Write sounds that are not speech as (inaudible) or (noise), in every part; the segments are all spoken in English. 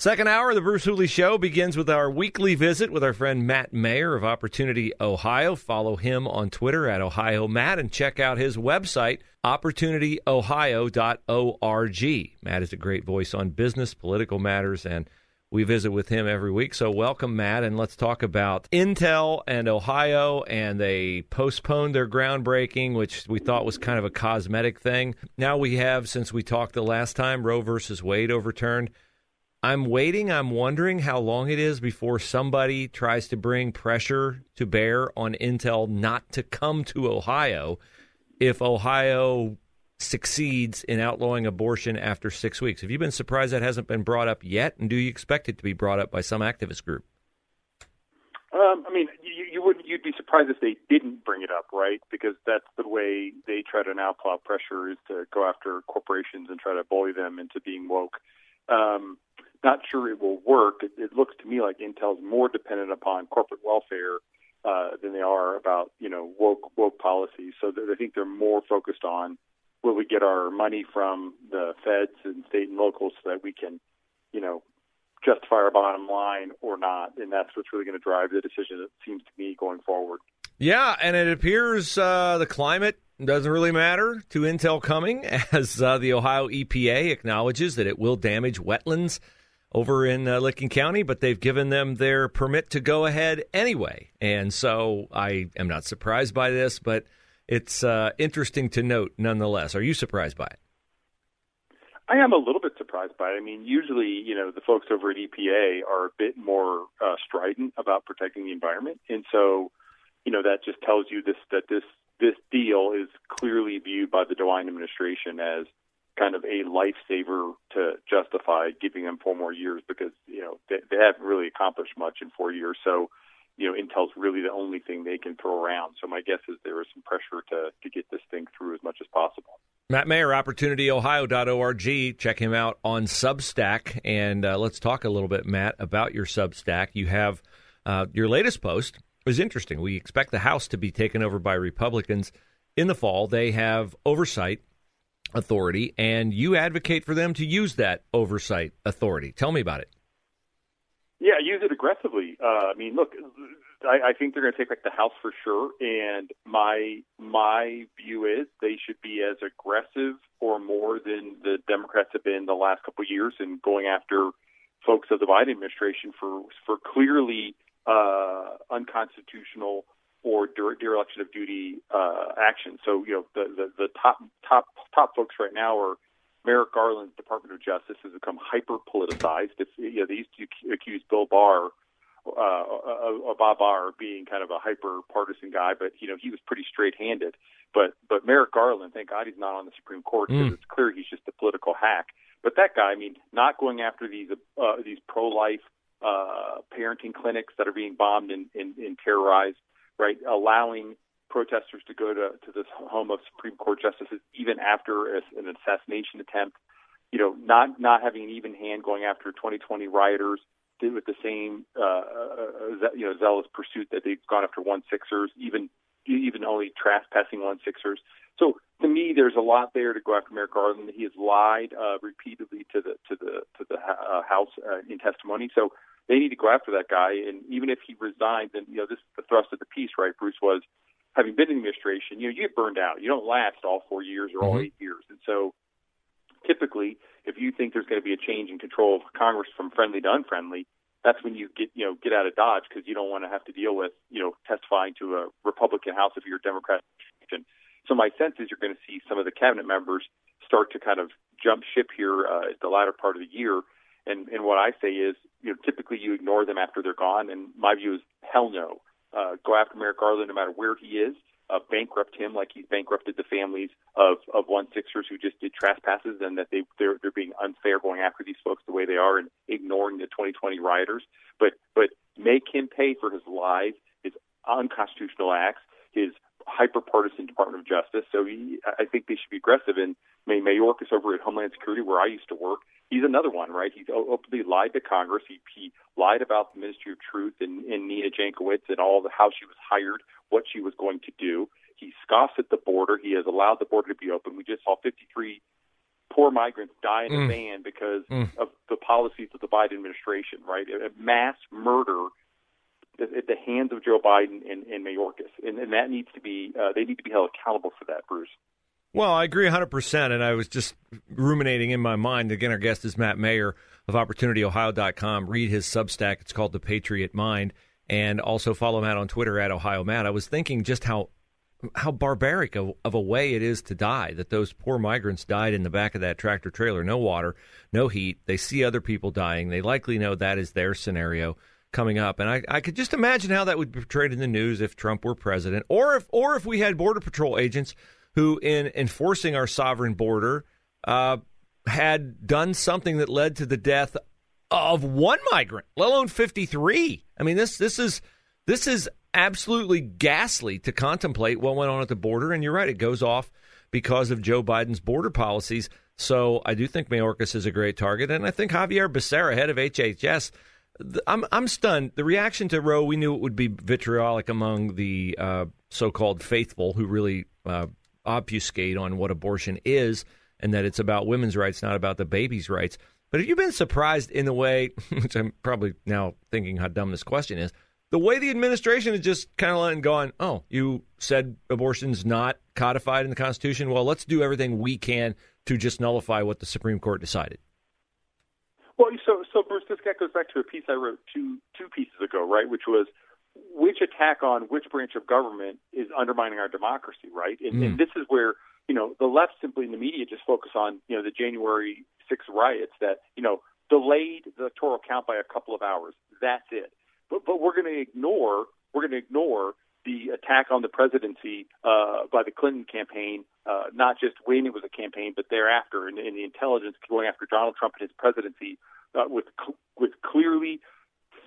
Second hour of the Bruce Hooley Show begins with our weekly visit with our friend Matt Mayer of Opportunity Ohio. Follow him on Twitter at Ohio Matt and check out his website, opportunityohio.org. Matt is a great voice on business, political matters, and we visit with him every week. So, welcome, Matt, and let's talk about Intel and Ohio. And they postponed their groundbreaking, which we thought was kind of a cosmetic thing. Now we have, since we talked the last time, Roe versus Wade overturned. I'm waiting. I'm wondering how long it is before somebody tries to bring pressure to bear on Intel not to come to Ohio if Ohio succeeds in outlawing abortion after six weeks. Have you been surprised that hasn't been brought up yet? And do you expect it to be brought up by some activist group? Um, I mean, you, you would you'd be surprised if they didn't bring it up, right? Because that's the way they try to now plow pressure is to go after corporations and try to bully them into being woke. Um, not sure it will work. It, it looks to me like Intel's more dependent upon corporate welfare uh, than they are about you know woke woke policies. So I think they're more focused on will we get our money from the feds and state and locals so that we can you know justify our bottom line or not, and that's what's really going to drive the decision. It seems to me going forward. Yeah, and it appears uh, the climate doesn't really matter to Intel coming, (laughs) as uh, the Ohio EPA acknowledges that it will damage wetlands over in uh, Licking County, but they've given them their permit to go ahead anyway. And so I am not surprised by this, but it's uh, interesting to note nonetheless. Are you surprised by it? I am a little bit surprised by it. I mean, usually, you know, the folks over at EPA are a bit more uh, strident about protecting the environment, and so, you know, that just tells you this that this this deal is clearly viewed by the DeWine administration as kind of a lifesaver to justify giving them four more years because you know they, they haven't really accomplished much in four years. So you know Intel's really the only thing they can throw around. So my guess is there is some pressure to to get this thing through as much as possible. Matt Mayer, OpportunityOhio.org. Check him out on Substack, and uh, let's talk a little bit, Matt, about your Substack. You have uh, your latest post was interesting. We expect the House to be taken over by Republicans in the fall. They have oversight authority, and you advocate for them to use that oversight authority. Tell me about it. Yeah, use it aggressively. Uh, I mean, look, I, I think they're going to take back the House for sure, and my my view is they should be as aggressive or more than the Democrats have been the last couple of years in going after folks of the Biden administration for for clearly uh, unconstitutional or dereliction of duty uh, action. So you know the, the the top top top folks right now are Merrick Garland's Department of Justice has become hyper politicized. If you know they used to accuse Bill Barr. Uh, of Bob Barr being kind of a hyper partisan guy, but you know he was pretty straight handed. But but Merrick Garland, thank God he's not on the Supreme Court because mm. it's clear he's just a political hack. But that guy, I mean, not going after these uh, these pro life uh, parenting clinics that are being bombed and, and, and terrorized, right? Allowing protesters to go to, to this home of Supreme Court justices even after a, an assassination attempt. You know, not not having an even hand going after 2020 rioters with the same uh, uh, you know zealous pursuit that they've gone after one Sixers, even even only trespassing one Sixers. So to me, there's a lot there to go after Merrick Garland. He has lied uh, repeatedly to the to the to the uh, House uh, in testimony. So they need to go after that guy. And even if he resigns, and you know, this is the thrust of the piece, right? Bruce was having been in the administration. You know, you get burned out. You don't last all four years or all mm-hmm. eight years. And so, typically, if you think there's going to be a change in control of Congress from friendly to unfriendly, that's when you get you know get out of Dodge because you don't want to have to deal with you know testifying to a Republican House if you're a Democrat. So my sense is you're going to see some of the cabinet members start to kind of jump ship here uh, at the latter part of the year and and what I say is, you know, typically you ignore them after they're gone. And my view is, hell no. Uh, go after Merrick Garland no matter where he is. uh, bankrupt him like he's bankrupted the families of of one Sixers who just did trespasses, and that they they're they're being unfair going after these folks the way they are and ignoring the 2020 rioters. But but make him pay for his lies, his unconstitutional acts, his hyper partisan Department of Justice. So he, I think they should be aggressive. And May Mayorkas over at Homeland Security, where I used to work, he's another one, right? He's openly lied to Congress. He, he lied about the Ministry of Truth and, and Nina Jankowicz and all the how she was hired, what she was going to do. He scoffs at the border. He has allowed the border to be open. We just saw 53 poor migrants die in a mm. van because mm. of the policies of the Biden administration, right? A mass murder at the hands of Joe Biden and, and Mayorkas, and, and that needs to be uh, they need to be held accountable for that, Bruce. Well, I agree 100%. And I was just ruminating in my mind. Again, our guest is Matt Mayer of OpportunityOhio.com. Read his Substack. It's called The Patriot Mind. And also follow Matt on Twitter at Ohio Matt. I was thinking just how how barbaric of, of, a way it is to die. That those poor migrants died in the back of that tractor trailer. No water, no heat. They see other people dying. They likely know that is their scenario coming up. And I, I could just imagine how that would be portrayed in the news if Trump were president, or if or if we had border patrol agents who, in enforcing our sovereign border, uh, had done something that led to the death of one migrant, let alone fifty three. I mean this this is this is absolutely ghastly to contemplate what went on at the border. And you're right, it goes off because of Joe Biden's border policies. So I do think Mayorkas is a great target, and I think Javier Becerra, head of HHS, I'm I'm stunned. The reaction to Roe, we knew it would be vitriolic among the uh, so-called faithful who really uh, obfuscate on what abortion is and that it's about women's rights, not about the baby's rights. But have you been surprised in the way, (laughs) which I'm probably now thinking how dumb this question is, the way the administration is just kind of letting go oh, you said abortion's not codified in the Constitution. Well, let's do everything we can to just nullify what the Supreme Court decided. Well, so so Bruce, this guy goes back to a piece I wrote two two pieces ago, right? Which was which attack on which branch of government is undermining our democracy, right? And, mm. and this is where you know the left simply in the media just focus on you know the January 6 riots that you know delayed the electoral count by a couple of hours. That's it. But but we're going to ignore we're going to ignore the attack on the presidency uh, by the Clinton campaign, uh, not just when it was a campaign, but thereafter, and, and the intelligence going after Donald Trump and his presidency uh, with with clearly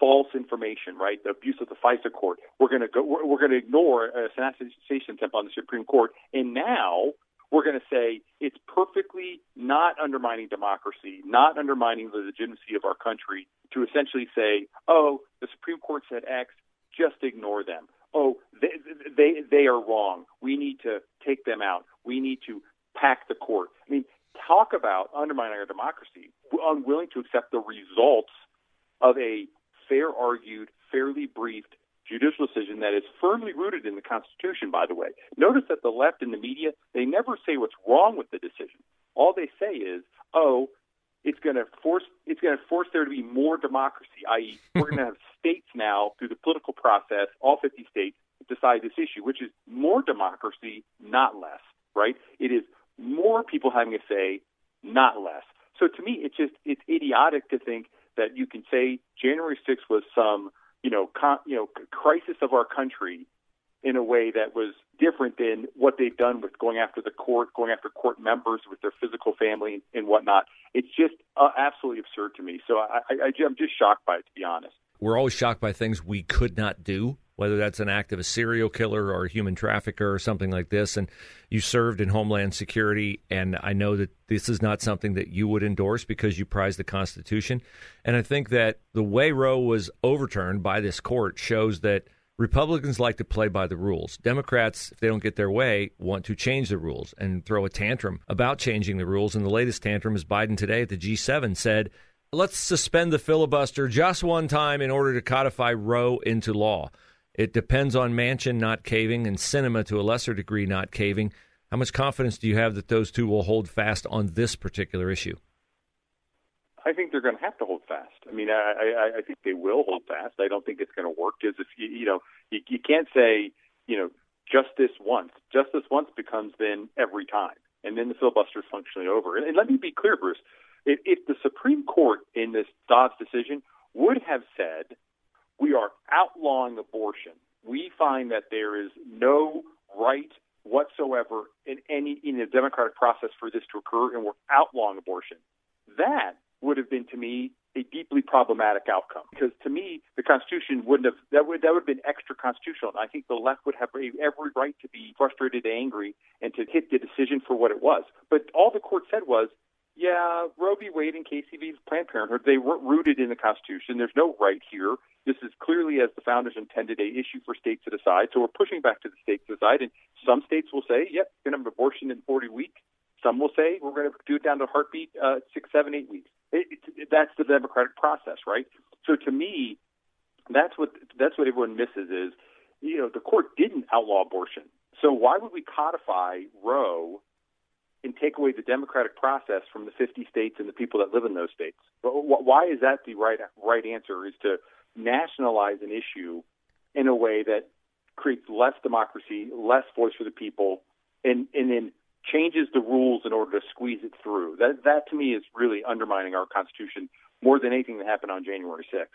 false information, right? The abuse of the FISA court. We're going to go. We're, we're going to ignore a assassination attempt on the Supreme Court, and now we're going to say it's perfectly not undermining democracy, not undermining the legitimacy of our country to essentially say, oh, the Supreme Court said X, just ignore them oh, they, they they are wrong. We need to take them out. We need to pack the court. I mean, talk about undermining our democracy. We're unwilling to accept the results of a fair argued, fairly briefed judicial decision that is firmly rooted in the Constitution, by the way. Notice that the left and the media, they never say what's wrong with the decision. All they say is, oh, it's going to force it's going to force there to be more democracy. I.e., (laughs) we're going to have states now through the political process, all 50 states, decide this issue, which is more democracy, not less. Right? It is more people having a say, not less. So to me, it's just it's idiotic to think that you can say January 6th was some you know con, you know crisis of our country in a way that was different than what they've done with going after the court, going after court members with their physical family and whatnot. It's just uh, absolutely absurd to me. So I, I, I'm just shocked by it, to be honest. We're always shocked by things we could not do, whether that's an act of a serial killer or a human trafficker or something like this. And you served in Homeland Security, and I know that this is not something that you would endorse because you prize the Constitution. And I think that the way Roe was overturned by this court shows that – Republicans like to play by the rules. Democrats, if they don't get their way, want to change the rules and throw a tantrum about changing the rules. And the latest tantrum is Biden today at the G7 said, let's suspend the filibuster just one time in order to codify Roe into law. It depends on Manchin not caving and Sinema to a lesser degree not caving. How much confidence do you have that those two will hold fast on this particular issue? I think they're going to have to hold fast. I mean, I, I, I think they will hold fast. I don't think it's going to work because if you, you know, you, you can't say, you know, just this once. Just this once becomes then every time, and then the filibuster is functionally over. And, and let me be clear, Bruce. If, if the Supreme Court in this Dobbs decision would have said, we are outlawing abortion, we find that there is no right whatsoever in any in the democratic process for this to occur, and we're outlawing abortion. That would have been to me a deeply problematic outcome because to me the Constitution wouldn't have that would that would have been extra constitutional. And I think the left would have every right to be frustrated, angry, and to hit the decision for what it was. But all the court said was yeah, Roe v. Wade and v. Planned Parenthood, they weren't rooted in the Constitution. There's no right here. This is clearly, as the founders intended, a issue for states to decide. So we're pushing back to the states to decide. And some states will say, yep, we're going to have abortion in 40 weeks. Some will say we're going to do it down to heartbeat uh, six, seven, eight weeks. It, it, that's the democratic process, right? So to me, that's what that's what everyone misses is, you know, the court didn't outlaw abortion. So why would we codify Roe and take away the democratic process from the 50 states and the people that live in those states. Why is that the right right answer? Is to nationalize an issue in a way that creates less democracy, less voice for the people, and and then changes the rules in order to squeeze it through. That that to me is really undermining our constitution more than anything that happened on January 6th.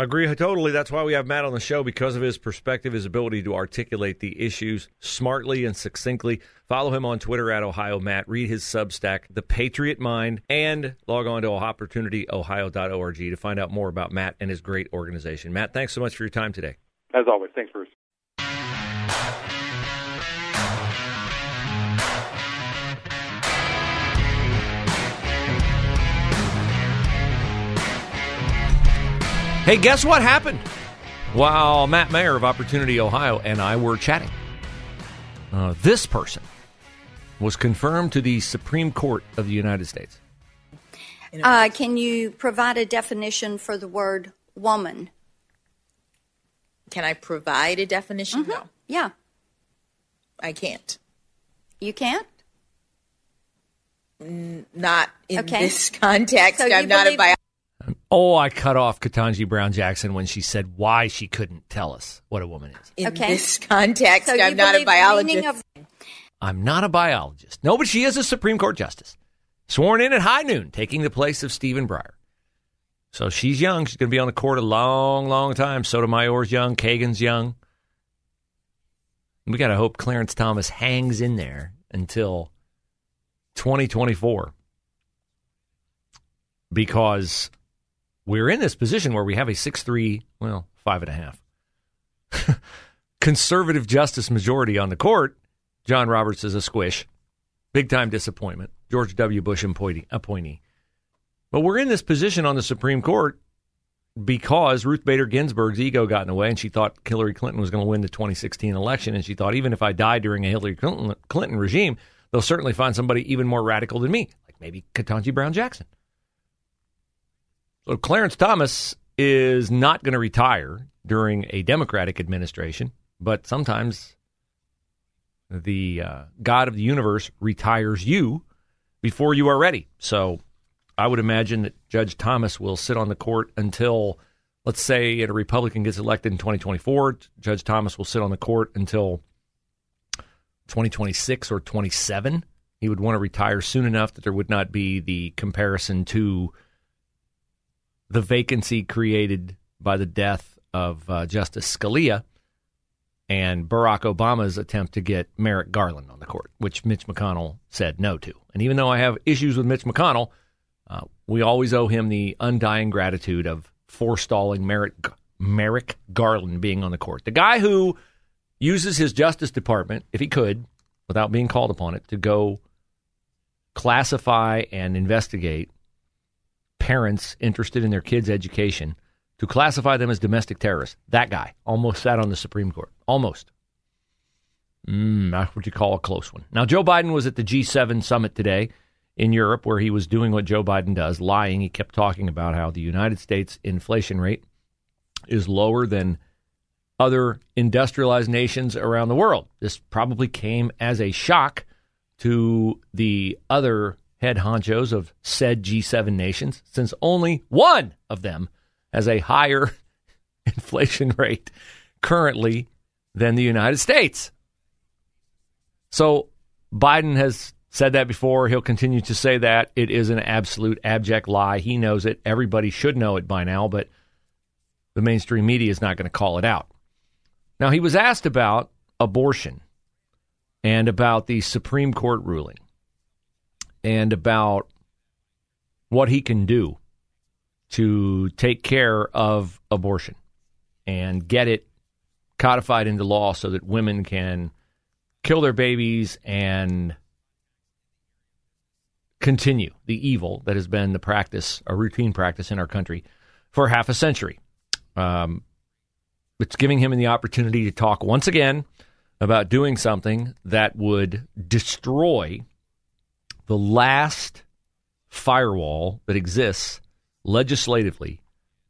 Agree totally. That's why we have Matt on the show because of his perspective, his ability to articulate the issues smartly and succinctly. Follow him on Twitter at Ohio Matt. Read his Substack, The Patriot Mind, and log on to opportunityohio.org to find out more about Matt and his great organization. Matt, thanks so much for your time today. As always, thanks, Bruce. Hey, guess what happened? While Matt Mayer of Opportunity Ohio and I were chatting, uh, this person was confirmed to the Supreme Court of the United States. Uh, can you provide a definition for the word woman? Can I provide a definition? Mm-hmm. No. Yeah. I can't. You can't? N- not in Okay. this (laughs) context. So I'm not a biologist. Oh, I cut off Ketanji Brown Jackson when she said why she couldn't tell us what a woman is. In Okay. this context, So I'm not a biologist. of- I'm not a biologist. No, but she is a Supreme Court justice, sworn in at high noon, taking the place of Stephen Breyer. So she's young. She's going to be on the court a long, long time. Sotomayor's young. Kagan's young. We got to hope Clarence Thomas hangs in there until 2024 because we're in this position where we have a 6 3, well, five and a half (laughs) conservative justice majority on the court. John Roberts is a squish. Big time disappointment. George W. Bush appointee. appointee. But we're in this position on the Supreme Court because Ruth Bader Ginsburg's ego got in the way and she thought Hillary Clinton was going to win the 2016 election. And she thought, even if I die during a Hillary Clinton, Clinton regime, they'll certainly find somebody even more radical than me, like maybe Ketanji Brown Jackson. Clarence Thomas is not going to retire during a Democratic administration, but sometimes the uh, God of the universe retires you before you are ready. So I would imagine that Judge Thomas will sit on the court until, let's say, a Republican gets elected in 2024. Judge Thomas will sit on the court until 2026 or 27. He would want to retire soon enough that there would not be the comparison to the vacancy created by the death of uh, Justice Scalia and Barack Obama's attempt to get Merrick Garland on the court, which Mitch McConnell said no to. And even though I have issues with Mitch McConnell, uh, we always owe him the undying gratitude of forestalling Merrick, Merrick Garland being on the court. The guy who uses his Justice Department, if he could, without being called upon it, to go classify and investigate parents interested in their kids' education to classify them as domestic terrorists. That guy almost sat on the Supreme Court. Almost. Mm, that's what you call a close one. Now, Joe Biden was at the G7 summit today in Europe where he was doing what Joe Biden does, lying. He kept talking about how the United States inflation rate is lower than other industrialized nations around the world. This probably came as a shock to the other head honchos of said G7 nations, since only one of them has a higher (laughs) inflation rate currently than the United States. So Biden has said that before. He'll continue to say that. It is an absolute abject lie. He knows it. Everybody should know it by now, but the mainstream media is not going to call it out. Now, he was asked about abortion and about the Supreme Court ruling and about what he can do to take care of abortion and get it codified into law so that women can kill their babies and continue the evil that has been the practice, a routine practice in our country for half a century. Um, it's giving him the opportunity to talk once again about doing something that would destroy the last firewall that exists legislatively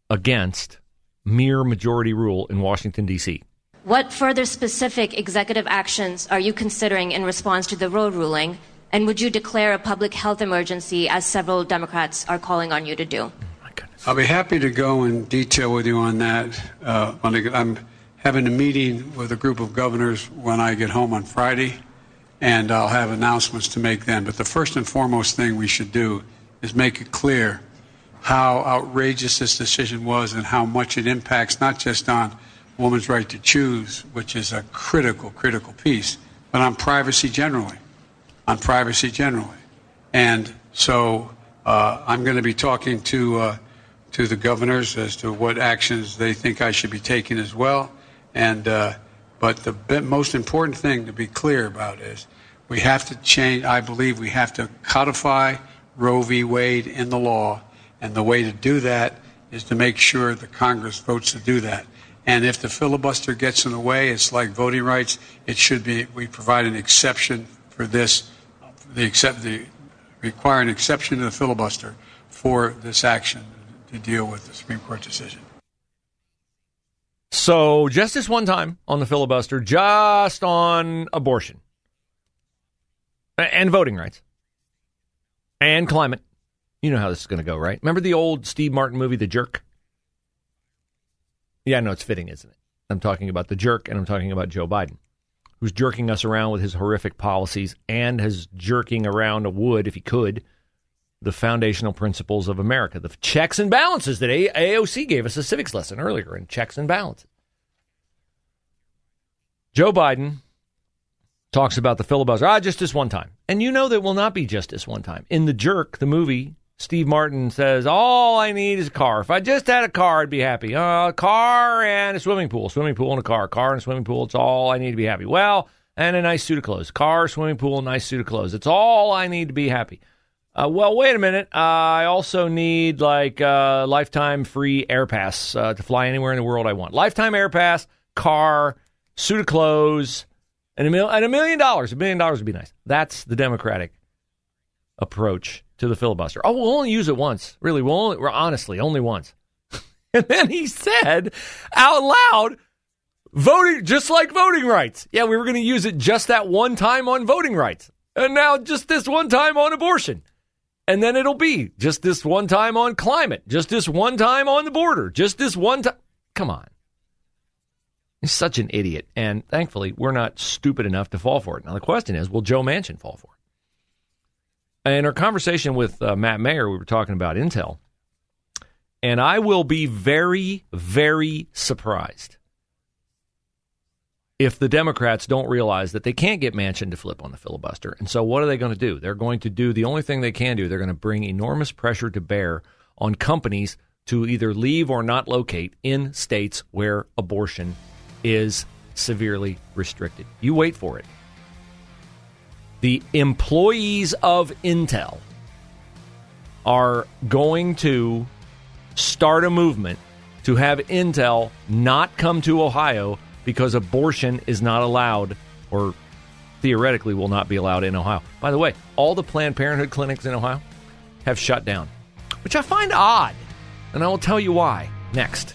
against mere majority rule in Washington, D.C. What further specific executive actions are you considering in response to the Roe ruling? And would you declare a public health emergency as several Democrats are calling on you to do? I'll be happy to go in detail with you on that. Uh, I'm having a meeting with a group of governors when I get home on Friday, and I'll have announcements to make then. But the first and foremost thing we should do is make it clear how outrageous this decision was and how much it impacts not just on woman's right to choose, which is a critical, critical piece, but on privacy generally. On privacy generally. And so uh, I'm going to be talking to, uh, to the governors as to what actions they think I should be taking as well. And, uh, but the most important thing to be clear about is we have to change, I believe we have to codify Roe v. Wade in the law. And the way to do that is to make sure the Congress votes to do that. And if the filibuster gets in the way, it's like voting rights. It should be, we provide an exception for this, the, accept, the require an exception to the filibuster for this action to deal with the Supreme Court decision. So, just this one time on the filibuster, just on abortion and voting rights and climate. You know how this is going to go, right? Remember the old Steve Martin movie, The Jerk? Yeah, no, it's fitting, isn't it? I'm talking about The Jerk and I'm talking about Joe Biden, who's jerking us around with his horrific policies and has jerking around a wood, if he could, the foundational principles of America, the checks and balances that AOC gave us a civics lesson earlier in checks and balances. Joe Biden talks about the filibuster. Ah, just this one time. And you know that will not be just this one time. In The Jerk, the movie, Steve Martin says, All I need is a car. If I just had a car, I'd be happy. Uh, a car and a swimming pool. Swimming pool and a car. Car and a swimming pool. It's all I need to be happy. Well, and a nice suit of clothes. Car, swimming pool, nice suit of clothes. It's all I need to be happy. Uh, well, wait a minute. Uh, I also need like uh, lifetime free air pass uh, to fly anywhere in the world I want. Lifetime air pass, car, suit of clothes, and a, mil- and a million dollars. A million dollars would be nice. That's the Democratic approach to the filibuster. Oh, we'll only use it once. Really, we'll only, honestly, only once. (laughs) and then he said out loud, voting, just like voting rights. Yeah, we were going to use it just that one time on voting rights. And now just this one time on abortion. And then it'll be just this one time on climate, just this one time on the border, just this one time. Come on. He's such an idiot. And thankfully, we're not stupid enough to fall for it. Now, the question is will Joe Manchin fall for it? In our conversation with uh, Matt Mayer, we were talking about Intel. And I will be very, very surprised if the Democrats don't realize that they can't get Manchin to flip on the filibuster. And so, what are they going to do? They're going to do the only thing they can do. They're going to bring enormous pressure to bear on companies to either leave or not locate in states where abortion is severely restricted. You wait for it. The employees of Intel are going to start a movement to have Intel not come to Ohio because abortion is not allowed or theoretically will not be allowed in Ohio. By the way, all the Planned Parenthood clinics in Ohio have shut down, which I find odd. And I will tell you why next.